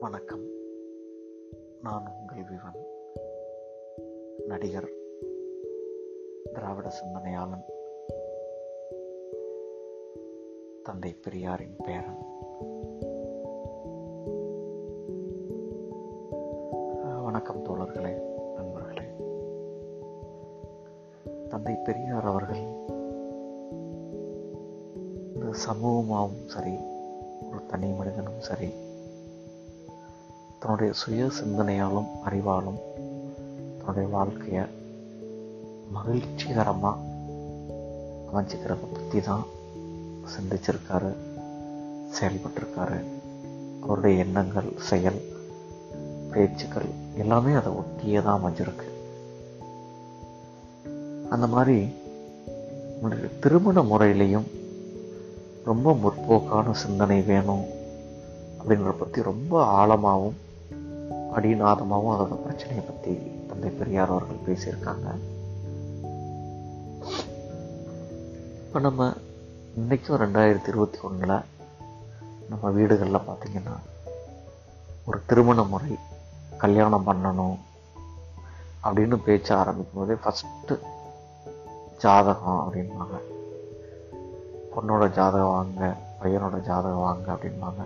வணக்கம். நான் உங்கள் விவன் நடிகர் திராவிட சிந்தனையாளன் தந்தை பெரியாரின் பேரன். வணக்கம் தோழர்களே நண்பர்களே. தந்தை பெரியார் அவர்கள் இந்த சமூகமாகவும் சரி ஒரு தனி மனிதனும் சரி தன்னுடைய சுய சிந்தனையாலும் அறிவாலும் தன்னுடைய வாழ்க்கையை மகிழ்ச்சிகரமாக அமைஞ்சிக்கிறத பற்றி தான் சிந்திச்சிருக்காரு செயல்பட்டிருக்காரு. அவருடைய எண்ணங்கள் செயல் பேச்சுக்கள் எல்லாமே அதை ஒட்டியே தான் அமைஞ்சிருக்கு. அந்த மாதிரி உங்களுடைய திருமண முறையிலையும் ரொம்ப முற்போக்கான சிந்தனை வேணும் அப்படின்றத பற்றி ரொம்ப ஆழமாகவும் அடிநாதமாகவும் அதோட பிரச்சனையை பற்றி தந்தை பெரியார் அவர்கள் பேசியிருக்காங்க. இப்போ நம்ம இன்றைக்கும் ரெண்டாயிரத்தி இருபத்தி ஒன்றில் நம்ம வீடுகளில் பார்த்தீங்கன்னா ஒரு திருமண முறை கல்யாணம் பண்ணணும் அப்படின்னு பேச்ச ஆரம்பிக்கும் போதே ஃபஸ்ட்டு ஜாதகம் அப்படின்பாங்க பொண்ணோட ஜாதகம் வாங்க பையனோட ஜாதகம் வாங்க அப்படின்பாங்க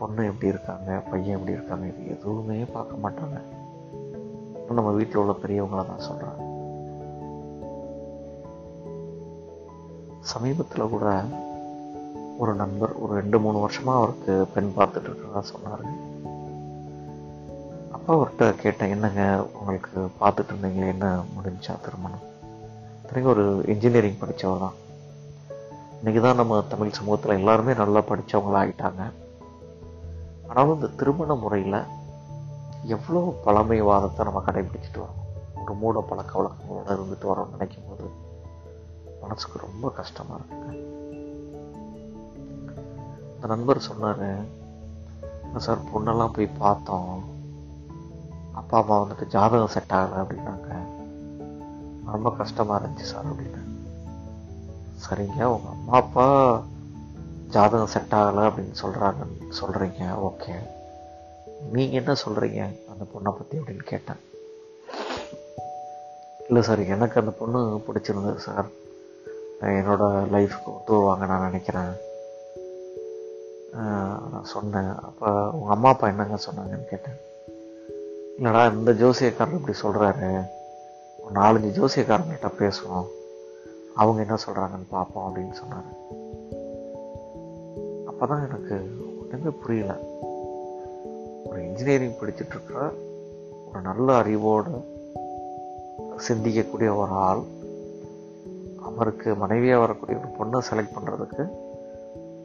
பொண்ணு எப்படி இருக்காங்க பையன் எப்படி இருக்காங்க இது எதுவுமே பார்க்க மாட்டாங்க. இப்போ நம்ம வீட்டில் உள்ள பெரியவங்கள தான் சொல்கிறேன் சமீபத்தில் கூட ஒரு நண்பர் ஒரு ரெண்டு மூணு வருஷமாக அவருக்கு பெண் பார்த்துட்டு இருக்கிறதா சொன்னார். அப்பா அவர்கிட்ட கேட்டேன் என்னங்க உங்களுக்கு பார்த்துட்டு இருந்தீங்களே என்ன முடிஞ்சா திருமணம்? திரும்பி ஒரு இன்ஜினியரிங் படித்தவர் தான். இன்றைக்கி தான் நம்ம தமிழ் சமூகத்தில் எல்லாருமே நல்லா படித்தவங்களாக ஆகிட்டாங்க அதாவது இந்த திருமண முறையில் எவ்வளோ பழமைவாதத்தை நம்ம கடைபிடிச்சிட்டு வரோம்? ஒரு மூட பழக்க வழக்கங்களோட இருந்துட்டு வரோம்னு நினைக்கும் போது மனசுக்கு ரொம்ப கஷ்டமாக இருக்குங்க. இந்த நண்பர் சொன்னார் சார் பொண்ணெல்லாம் போய் பார்த்தோம். அப்பா அம்மா வந்துட்டு ஜாதகம் செட் ஆகலை அப்படின்னாங்க. ரொம்ப கஷ்டமாக இருந்துச்சு சார் அப்படின்னு சரிங்க உங்கள் அம்மா அப்பா ஜாதகம் செட் ஆகலை அப்படின்னு சொல்கிறாங்கன்னு சொல்கிறீங்க ஓகே நீங்கள் என்ன சொல்கிறீங்க அந்த பொண்ணை பற்றி அப்படின்னு கேட்டேன். இல்லை சார் எனக்கு அந்த பொண்ணு பிடிச்சிருந்தது சார் என்னோடய லைஃப்க்கு ஒத்துவாங்க நான் நினைக்கிறேன். நான் சொன்னேன். அப்போ உங்கள் அம்மா அப்பா என்னங்க சொன்னாங்கன்னு கேட்டேன். இல்லைடா இந்த ஜோசியக்காரர் இப்படி சொல்கிறாரு நாலஞ்சு ஜோசியக்காரங்கிட்ட பேசுவோம் அவங்க என்ன சொல்கிறாங்கன்னு பார்ப்போம் அப்படின்னு சொன்னார். அப்போ தான் எனக்கு ஒன்றுமே புரியல. ஒரு இன்ஜினியரிங் படிச்சுட்டு இருக்கிற ஒரு நல்ல அறிவோடு சிந்திக்கக்கூடிய ஒரு ஆள் அவருக்கு மனைவியாக வரக்கூடிய ஒரு பொண்ணை செலக்ட் பண்ணுறதுக்கு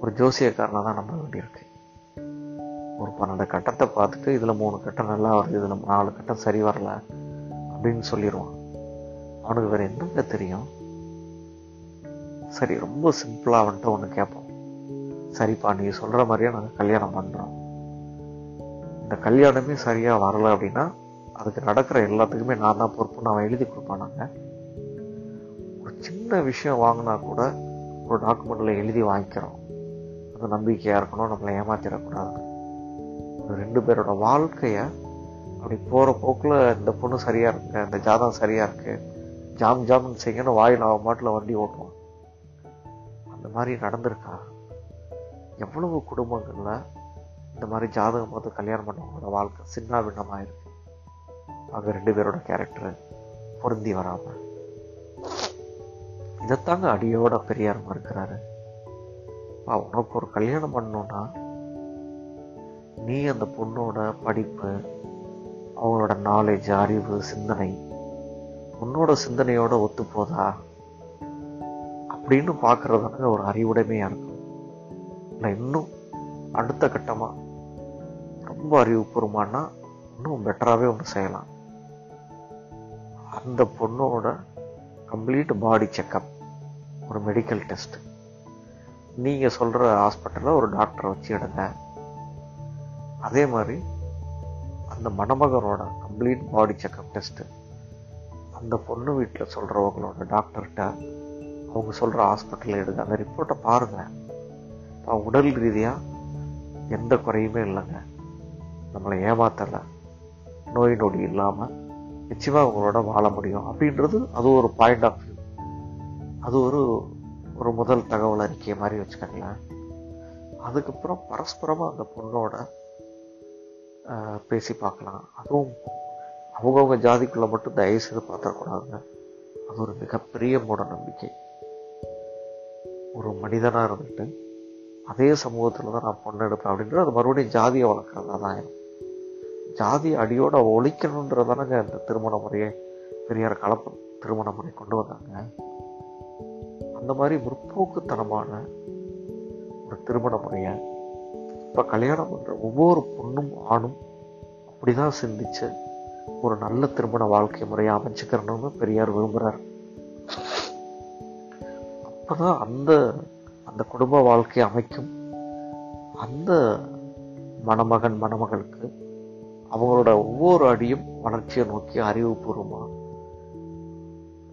ஒரு ஜோசியக்காரனை தான் நம்ப வேண்டியிருக்கு. ஒரு பன்னெண்டு கட்டத்தை பார்த்துட்டு இதில் மூணு கட்டம் நல்லா வருது இதில் நாலு கட்டம் சரி வரல அப்படின்னு சொல்லிடுவான் அவனுக்கு வேறு என்னங்க தெரியும்? சரி ரொம்ப சிம்பிளாக வந்துட்டு ஒன்று கேட்போம். சரிப்பா நீ சொல்கிற மாதிரியே நாங்கள் கல்யாணம் பண்ணுறோம் இந்த கல்யாணமே சரியாக வரலை அப்படின்னா அதுக்கு நடக்கிற எல்லாத்துக்குமே நான் தான் பொறுப்புன்னு அவன் எழுதி கொடுப்பானாங்க ஒரு சின்ன விஷயம் வாங்கினா கூட ஒரு டாக்குமெண்ட்டில் எழுதி வாங்கிக்கிறோம். அது நம்பிக்கையாக இருக்கணும் நம்மளை ஏமாத்திடக்கூடாது. ரெண்டு பேரோட வாழ்க்கையை அப்படி போகிற போக்கில் இந்த பொண்ணு சரியாக இருக்கு இந்த ஜாதகம் சரியாக இருக்குது ஜாம் ஜாம்னு செய்யணும் வாயில் அவன் மாட்டில் வண்டி ஓட்டுவான். அந்த மாதிரி நடந்திருக்கா? எவ்வளவு குடும்பங்களில் இந்த மாதிரி ஜாதகம் பார்த்து கல்யாணம் பண்ணவங்களோட வாழ்க்கை சின்ன பின்னமாக இருக்கு அவங்க ரெண்டு பேரோட கேரக்டர் பொருந்தி வராம. இதைத்தாங்க அடியோட பெரியார் மறுக்கிறாரு உனக்கு ஒரு கல்யாணம் பண்ணணும்னா நீ அந்த பொண்ணோட படிப்பு அவங்களோட நாலேஜ் அறிவு சிந்தனை உன்னோட சிந்தனையோட ஒத்து போதா அப்படின்னு பார்க்கறதுனால ஒரு அறிவுடைமையா இருக்கும். நான் இன்னும் அடுத்த கட்டமாக ரொம்ப அறிவுபூர்வமானா இன்னும் பெட்டராகவே ஒன்று செய்யலாம். அந்த பொண்ணோட கம்ப்ளீட் பாடி செக்கப் ஒரு மெடிக்கல் டெஸ்ட் நீங்கள் சொல்கிற ஹாஸ்பிட்டலில் ஒரு டாக்டரை வச்சு எடுங்க. அதே மாதிரி அந்த மணமகனோட கம்ப்ளீட் பாடி செக்கப் டெஸ்ட்டு அந்த பொண்ணு வீட்டில் சொல்கிறவங்களோட டாக்டர்கிட்ட அவங்க சொல்கிற ஹாஸ்பிட்டலில் எடுங்க. அந்த ரிப்போர்ட்டை பாருங்கள் உடல் ரீதியாக எந்த குறையுமே இல்லைங்க. நம்மளை ஏமாத்தலை. நோய் நொடி இல்லாமல் நிச்சயமாக அவங்களோட வாழ முடியும். அப்படின்றது அது ஒரு பாயிண்ட் ஆஃப் வியூ அது ஒரு ஒரு முதல் தகவல் அறிக்கை மாதிரி வச்சுக்கோங்களேன். அதுக்கப்புறம் பரஸ்பரமாக அந்த பொண்ணோட பேசி பார்க்கலாம். அதுவும் அவங்கவுங்க ஜாதிக்குள்ளே மட்டும் தயவு செய்து பார்த்துடக்கூடாதுங்க. அது ஒரு மிகப்பெரிய மூட நம்பிக்கை. ஒரு மனிதனாக இருந்துட்டு அதே சமூகத்தில் தான் நான் பொண்ணு எடுப்பேன் அப்படின்றது அது மறுபடியும் ஜாதியை வளர்க்குறதா தான் ஆயிரும். ஜாதி அடியோட ஒழிக்கணுன்றதானங்க இந்த திருமண முறையை பெரியார் கலப்பு திருமண முறை கொண்டு வந்தாங்க. அந்த மாதிரி முற்போக்குத்தனமான ஒரு திருமண முறையை இப்போ கல்யாணம் பண்ணுற ஒவ்வொரு பொண்ணும் ஆணும் அப்படிதான் சிந்திச்சு ஒரு நல்ல திருமண வாழ்க்கை முறையை அமைச்சுக்கிறணும்னு பெரியார் விரும்புகிறார் அப்போ தான் அந்த அந்த குடும்ப வாழ்க்கை அமைக்கும். அந்த மணமகன் மணமகளுக்கு அவங்களோட ஒவ்வொரு அடியும் வளர்ச்சியை நோக்கி அறிவுபூர்வமாக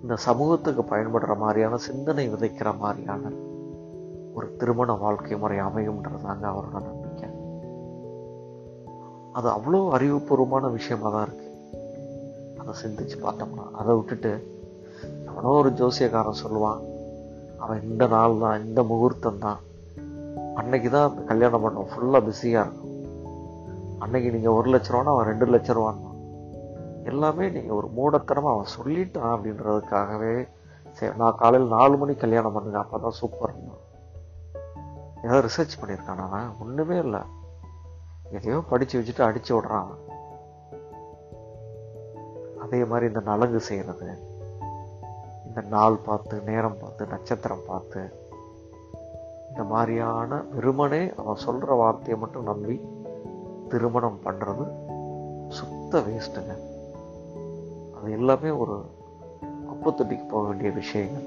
இந்த சமூகத்துக்கு பயன்படுற மாதிரியான சிந்தனை விதைக்கிற மாதிரியான ஒரு திருமண வாழ்க்கை முறை அமையும்ன்றதாங்க அவரோட நம்பிக்கை. அது அவ்வளோ அறிவுபூர்வமான விஷயமா தான் இருக்கு. அதை சிந்திச்சு பார்த்தோம்னா அதை விட்டுட்டு எவனோ ஒரு ஜோசியக்காரன் சொல்லுவான் அவன் இந்த நாள் தான் இந்த முகூர்த்தம் தான் அன்னைக்கு தான் கல்யாணம் பண்ணுவோம் ஃபுல்லாக பிஸியாக இருக்கும் அன்னைக்கு நீங்கள் ஒரு லட்ச ரூபானா அவன் ரெண்டு லட்ச ரூபான்னா எல்லாமே நீங்கள் ஒரு மூடத்தனமாக அவன் சொல்லிட்டான் அப்படின்றதுக்காகவே சரி நான் காலையில் நாலு மணிக்கு கல்யாணம் பண்ணுங்க அப்போ தான் சூப்பர் ஏதாவது ரிசர்ச் பண்ணியிருக்கான் அவன். ஒன்றுமே இல்லை. எதையோ படித்து வச்சுட்டு அடிச்சு விடுறான் அதே மாதிரி இந்த நலங்கு செய்கிறது இந்த நாள் பார்த்து நேரம் பார்த்து நட்சத்திரம் பார்த்து இந்த மாதிரியான வெறுமனே அவன் சொல்கிற வார்த்தையை மட்டும் நம்பி திருமணம் பண்ணுறது சுத்த வேஸ்ட்டுங்க அது எல்லாமே ஒரு குப்பத்தொட்டிக்கு போக வேண்டிய விஷயங்கள்.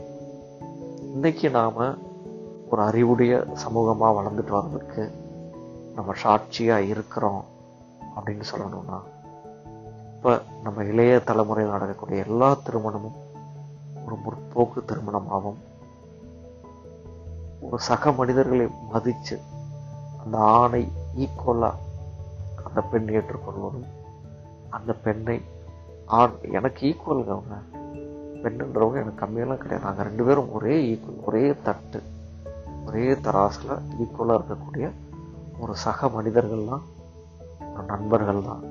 இன்றைக்கி நாம் ஒரு அறிவுடைய சமூகமாக வளர்ந்துட்டு வர்றதுக்கு நம்ம சாட்சியாக இருக்கிறோம் அப்படின்னு சொல்லணும்னா இப்போ நம்ம இளைய தலைமுறையில் நடக்கக்கூடிய எல்லா திருமணமும் ஒரு முற்போக்கு திருமணமாகவும் ஒரு சக மனிதர்களை மதித்து அந்த ஆணை ஈக்குவலாக அந்த பெண் ஏற்றுக்கொள்வதும் அந்த பெண்ணை ஆண் எனக்கு ஈக்குவலுங்க அவங்க. பெண்ணுன்றவங்க எனக்கு கம்மியெல்லாம் கிடையாது. நாங்கள் ரெண்டு பேரும் ஒரே ஈக்குவல் ஒரே தட்டு ஒரே தராசில் ஈக்குவலாக இருக்கக்கூடிய ஒரு சக மனிதர்கள் தான் ஒரு நண்பர்கள் தான்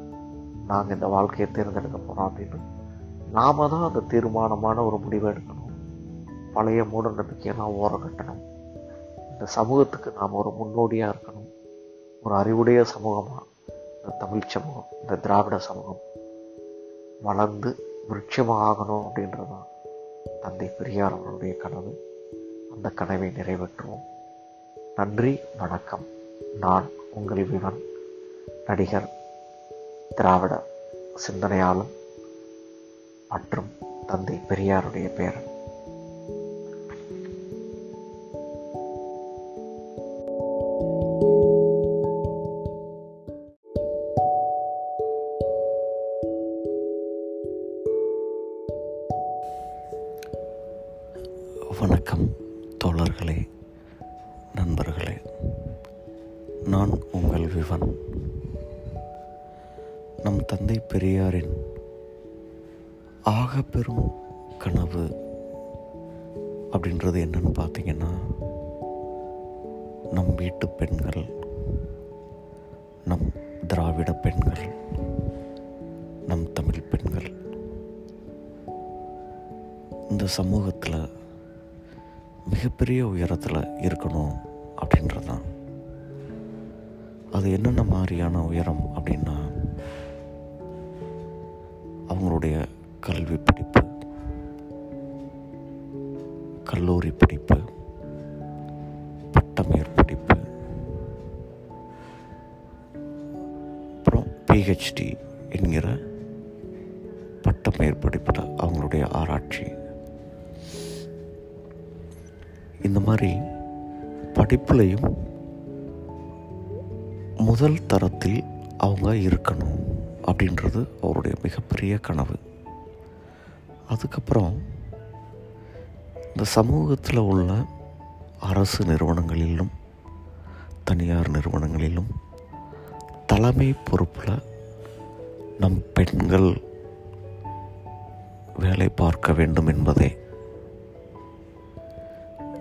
நாங்கள் இந்த வாழ்க்கையை தேர்ந்தெடுக்க போகிறோம் அப்படின்னு நாம தான் அந்த தீர்மானமான ஒரு முடிவை எடுக்கணும். பழைய மூட நம்பிக்கையெல்லாம் ஓரம் கட்டணும் இந்த சமூகத்துக்கு நாம் ஒரு முன்னோடியாக இருக்கணும். ஒரு அறிவுடைய சமூகமாக இந்த தமிழ் சமூகம் இந்த திராவிட சமூகம். வளர்ந்து விருட்சமாக ஆகணும் அப்படின்றதான் தந்தை பெரியார் அவருடைய கனவு. அந்த கனவை நிறைவேற்றுவோம். நன்றி வணக்கம். நான் உங்கள் விவன் நடிகர் திராவிட சிந்தனையாளன் மற்றும் தந்தை பெரியாருடைய பேரன் வணக்கம் தோழர்களே நண்பர்களே. நான் உங்கள் விவன். நம் தந்தை பெரியாரின் ஆக பெரும் கனவு அப்படின்றது என்னன்னு பார்த்தீங்கன்னா நம் வீட்டு பெண்கள் நம் திராவிட பெண்கள் நம் தமிழ் பெண்கள். இந்த சமூகத்தில் மிகப்பெரிய உயரத்தில் இருக்கணும் அப்படின்றது தான் அது என்னென்ன மாதிரியான உயரம் அப்படின்னா அவங்களுடைய கல்வி படிப்பு கல்லூரி படிப்பு பட்டமேற்படிப்பு அப்புறம் பிஹெச்டி என்கிற பட்டமேற்படிப்பில் அவங்களுடைய ஆராய்ச்சி. இந்த மாதிரி படிப்புலையும் முதல் தரத்தில் அவங்க இருக்கணும் அப்படின்றது அவருடைய மிகப்பெரிய கனவு. அதுக்கப்புறம் இந்த சமூகத்தில் உள்ள அரசு நிறுவனங்களிலும் தனியார் நிறுவனங்களிலும் தலைமை பொறுப்பில் நம் பெண்கள் வேலை பார்க்க வேண்டும் என்பதே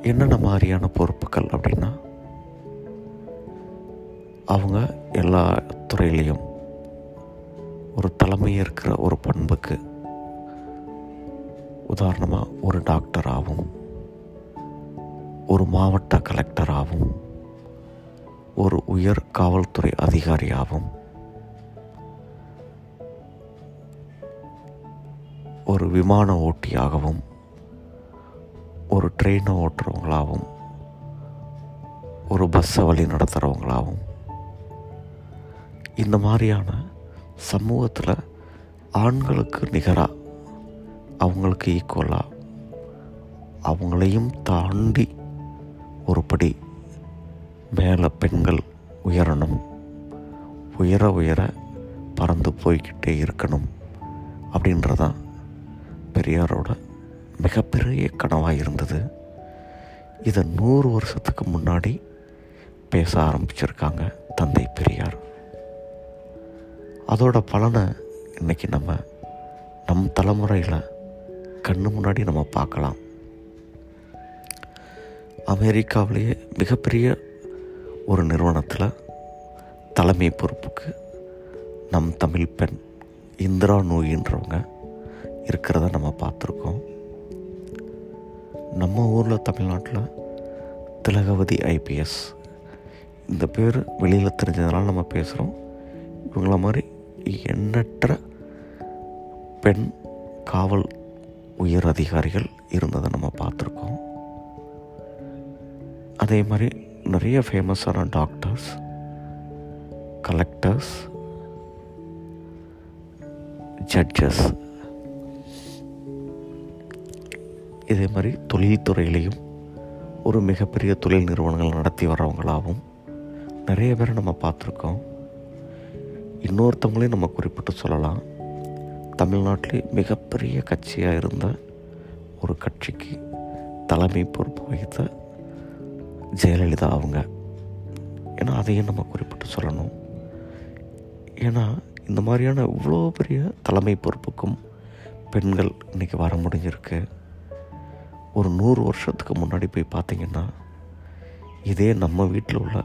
என்னென்ன மாதிரியான பொறுப்புகள் அப்படின்னா அவங்க எல்லா துறையிலையும் ஒரு தலைமை இருக்கிற ஒரு பண்புக்கு உதாரணமாக ஒரு டாக்டராகவும் ஒரு மாவட்ட கலெக்டராகவும் ஒரு உயர் காவல்துறை அதிகாரியாகவும் ஒரு விமான ஓட்டியாகவும் ஒரு ட்ரெயினை ஓட்டுறவங்களாகவும் ஒரு பஸ்ஸை வழி நடத்துகிறவங்களாகவும் இந்த மாதிரியான சமூகத்தில் ஆண்களுக்கு நிகராக அவங்களுக்கு ஈக்குவலாக அவங்களையும் தாண்டி ஒரு படி மேலே பெண்கள் உயரணும். உயர உயர பறந்து போய்கிட்டே இருக்கணும் அப்படின்றதான் பெரியாரோட மிகப்பெரிய கனவாக இருந்தது. இதை நூறு வருஷத்துக்கு முன்னாடி பேச ஆரம்பிச்சிருக்காங்க தந்தை பெரியார். அதோட பலனை இன்றைக்கி நம்ம நம் தலைமுறையில் கண்ணு முன்னாடி நம்ம பார்க்கலாம். அமெரிக்காவிலேயே மிகப்பெரிய ஒரு நிறுவனத்தில் தலைமை பொறுப்புக்கு நம் தமிழ் பெண் இந்திரா நோயின்றவங்க இருக்கிறத நம்ம பார்த்துருக்கோம். நம்ம ஊரில் தமிழ்நாட்டில் திலகவதி ஐபிஎஸ் இந்த பேர் வெளியில் தெரிஞ்சதுனால நம்ம பேசுகிறோம் இவங்கள மாதிரி எண்ணற்ற பெண் காவல் உயர் அதிகாரிகள் இருந்ததை நம்ம பார்த்துருக்கோம். அதே மாதிரி நிறைய ஃபேமஸான டாக்டர்ஸ் கலெக்டர்ஸ் ஜட்ஜஸ் இதே மாதிரி தொழில்துறையிலையும் ஒரு மிகப்பெரிய தொழில் நிறுவனங்கள் நடத்தி வர்றவங்களாகவும் நிறைய பேரை நம்ம பார்த்துருக்கோம். இன்னொருத்தவங்களையும் நம்ம குறிப்பிட்டு சொல்லலாம். தமிழ்நாட்டிலே மிகப்பெரிய கட்சியாக இருந்த ஒரு கட்சிக்கு தலைமை பொறுப்பு வகித்த ஜெயலலிதா அவங்க. ஏன்னா அதையும் நம்ம குறிப்பிட்டு சொல்லணும். ஏன்னா இந்த மாதிரியான இவ்வளோ பெரிய தலைமை பொறுப்புக்கும் பெண்கள் இன்றைக்கி வர முடிஞ்சிருக்கு. ஒரு நூறு வருஷத்துக்கு முன்னாடி போய் பார்த்திங்கன்னா இதே நம்ம வீட்டில் உள்ள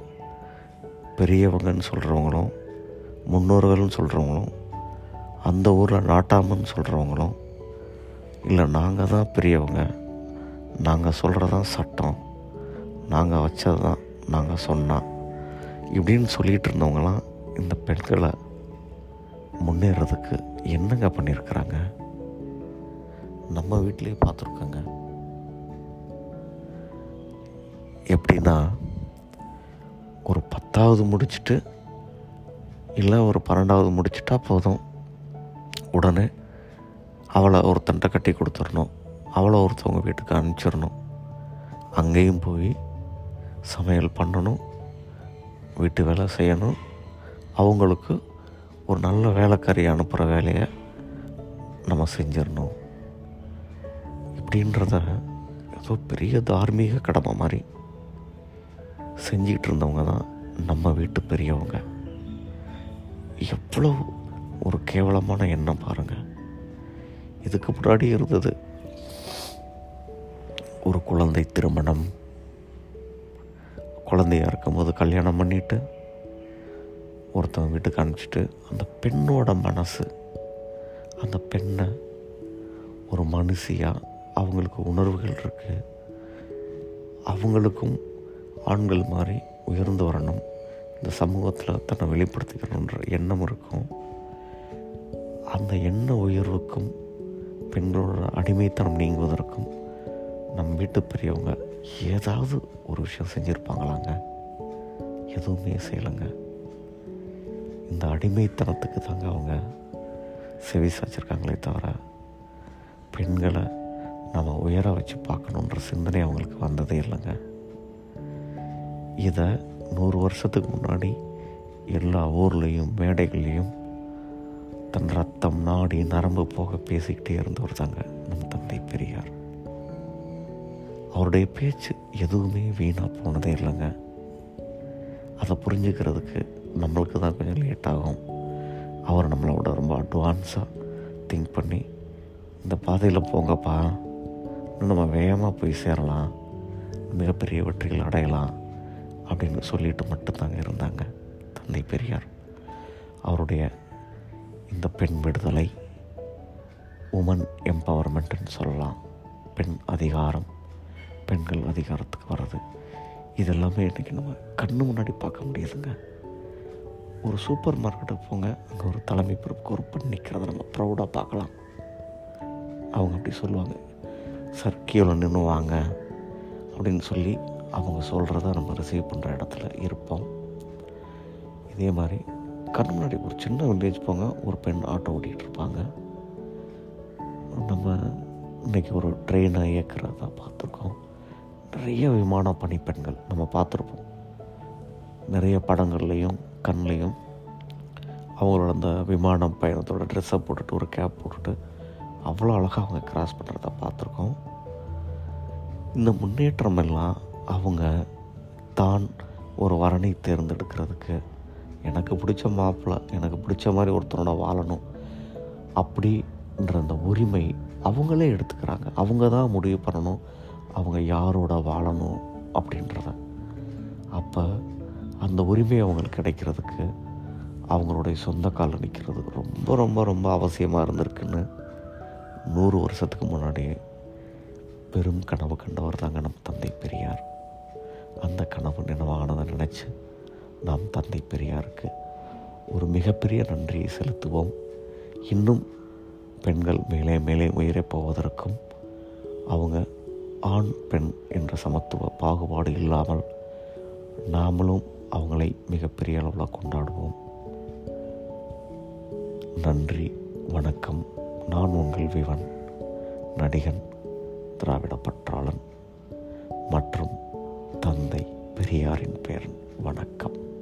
பெரியவங்கன்னு சொல்கிறவங்களும் முன்னோர்கள்னு சொல்கிறவங்களும் அந்த ஊரில் நாட்டாமன்னு சொல்கிறவங்களும் இல்லை நாங்கள் தான் பெரியவங்க. நாங்கள் சொல்கிறது தான் சட்டம். நாங்கள் வச்சது தான் நாங்கள் சொன்னால் இப்படின்னு சொல்லிகிட்டு இருந்தவங்களாம் இந்த பெண்களை முன்னேறதுக்கு என்னங்க பண்ணியிருக்கிறாங்க நம்ம வீட்டிலேயே பார்த்துருக்கோங்க. எப்படின்னா ஒரு பத்தாவது முடிச்சுட்டு இல்லை ஒரு பன்னெண்டாவது முடிச்சுட்டா போதும். உடனே அவளை ஒருத்தன்ட்ட கட்டி கொடுத்துடணும். அவளை ஒருத்தவங்க வீட்டுக்கு அனுப்பிச்சிடணும். அங்கேயும் போய் சமையல் பண்ணணும். வீட்டு வேலை செய்யணும். அவங்களுக்கு ஒரு நல்ல வேலைக்காரியை அனுப்புகிற வேலையை நம்ம செஞ்சிடணும். இப்படின்றத ஏதோ பெரிய தார்மீக கடமை மாதிரி செஞ்சிகிட்டு இருந்தவங்க தான் நம்ம வீட்டு பெரியவங்க. எவ்வளோ ஒரு கேவலமான எண்ணம் பாருங்கள் இதுக்கு முன்னாடி இருந்தது. ஒரு குழந்தை திருமணம். குழந்தையா இருக்கும்போது கல்யாணம் பண்ணிட்டு ஒருத்தவங்க வீட்டுக்கு அனுப்பிச்சிட்டு அந்த பெண்ணோட மனசு அந்த பெண்ணை ஒரு மனுஷியாக அவங்களுக்கு உணர்வுகள் இருக்குது அவங்களுக்கும் ஆண்கள் மாதிரி உயர்ந்து வரணும். இந்த சமூகத்தில் தன்னை வெளிப்படுத்திக்கணுன்ற எண்ணம் இருக்கும். அந்த எண்ண உயர்வுக்கும் பெண்களோட அடிமைத்தனம் நீங்குவதற்கும் நம் வீட்டு பெரியவங்க ஏதாவது ஒரு விஷயம் செஞ்சுருப்பாங்களாங்க? எதுவுமே செய்யலைங்க. இந்த அடிமைத்தனத்துக்கு தாங்க அவங்க செவி சாய்ச்சிருக்காங்களே தவிர பெண்களை நம்ம உயர வச்சு பார்க்கணுன்ற சிந்தனை அவங்களுக்கு வந்ததே இல்லைங்க. இதை நூறு வருஷத்துக்கு முன்னாடி எல்லா ஊர்லேயும் மேடைகள்லேயும் தன் ரத்தம் நாடி நரம்பு போக பேசிக்கிட்டே இருந்தவர் தாங்க நம் தந்தை பெரியார். அவருடைய பேச்சு எதுவுமே வீணாக போனதே இல்லைங்க. அதை புரிஞ்சுக்கிறதுக்கு நம்மளுக்கு தான் கொஞ்சம் லேட் ஆகும். அவர் நம்மளோட ரொம்ப அட்வான்ஸாக திங்க் பண்ணி இந்த பாதையில் போங்கப்பா இன்னும் நம்ம வேகமாக போய் சேரலாம் மிகப்பெரிய வெற்றிகள் அடையலாம் அப்படின்னு சொல்லிட்டு மட்டும்தாங்க இருந்தாங்க தந்தை பெரியார். அவருடைய இந்த பெண் விடுதலை உமன் எம்பவர்மெண்ட்டுன்னு சொல்லலாம். பெண் அதிகாரம் பெண்கள் அதிகாரத்துக்கு வர்றது. இதெல்லாமே இன்றைக்கி நம்ம கண்ணு முன்னாடி பார்க்க முடியுதுங்க. ஒரு சூப்பர் மார்க்கெட்டுக்கு போங்க அங்கே ஒரு தலைமை பொறுப்புக்கு ஒரு பெண் நிற்கிறத நம்ம ப்ரௌடாக பார்க்கலாம். அவங்க அப்படி சொல்லுவாங்க. சார் கீழே நின்று வாங்க அப்படின்னு சொல்லி அவங்க சொல்கிறத நம்ம ரிசீவ் பண்ணுற இடத்துல இருப்போம். இதே மாதிரி கண் முன்னாடி ஒரு சின்ன வில்லேஜ் போங்க. ஒரு பெண் ஆட்டோ ஓட்டிகிட்டு இருப்பாங்க நம்ம இன்றைக்கி ஒரு ட்ரெயினை இயக்கிறதா பார்த்துருக்கோம். நிறைய விமான பணிப்பெண்கள் நம்ம பார்த்துருப்போம். நிறைய படங்கள்லேயும் கண்லேயும் அவங்களோட அந்த விமானம் பயணத்தோட ட்ரெஸ்ஸை போட்டுட்டு ஒரு கேப் போட்டுட்டு அவ்வளோ அழகாக அவங்க கிராஸ் பண்ணுறத பார்த்துருக்கோம். இந்த முன்னேற்றம் எல்லாம் அவங்க தான் ஒரு வரணை தேர்ந்தெடுக்கிறதுக்கு எனக்கு பிடிச்ச மாப்பிள்ளை எனக்கு பிடிச்ச மாதிரி ஒருத்தரோட வாழணும் அப்படின்ற அந்த உரிமை அவங்களே எடுத்துக்கிறாங்க. அவங்க தான் முடிவு பண்ணணும் அவங்க யாரோட வாழணும் அப்படின்றத. அப்போ அந்த உரிமை அவங்களுக்கு கிடைக்கிறதுக்கு அவங்களுடைய சொந்த காலில் நிற்கிறது ரொம்ப ரொம்ப ரொம்ப அவசியமாக இருந்திருக்குன்னு நூறு வருஷத்துக்கு முன்னாடியே பெரும் கனவு கண்டவர் தாங்க நம்ம தந்தை பெரியார். அந்த கனவு நினைவானதை நினச்சி நாம் தந்தை பெரியாருக்கு ஒரு மிகப்பெரிய நன்றியை செலுத்துவோம். இன்னும் பெண்கள் மேலே மேலே உயரே போவதற்கும் அவங்க ஆண் பெண் என்ற சமத்துவ பாகுபாடு இல்லாமல் நாமளும் அவங்களை மிகப்பெரிய அளவில் கொண்டாடுவோம். நன்றி வணக்கம். நான் உங்கள் விவன் நடிகன் திராவிட பற்றாளன் மற்றும் தந்தை பெரியாரின் பேரன். வணக்கம்.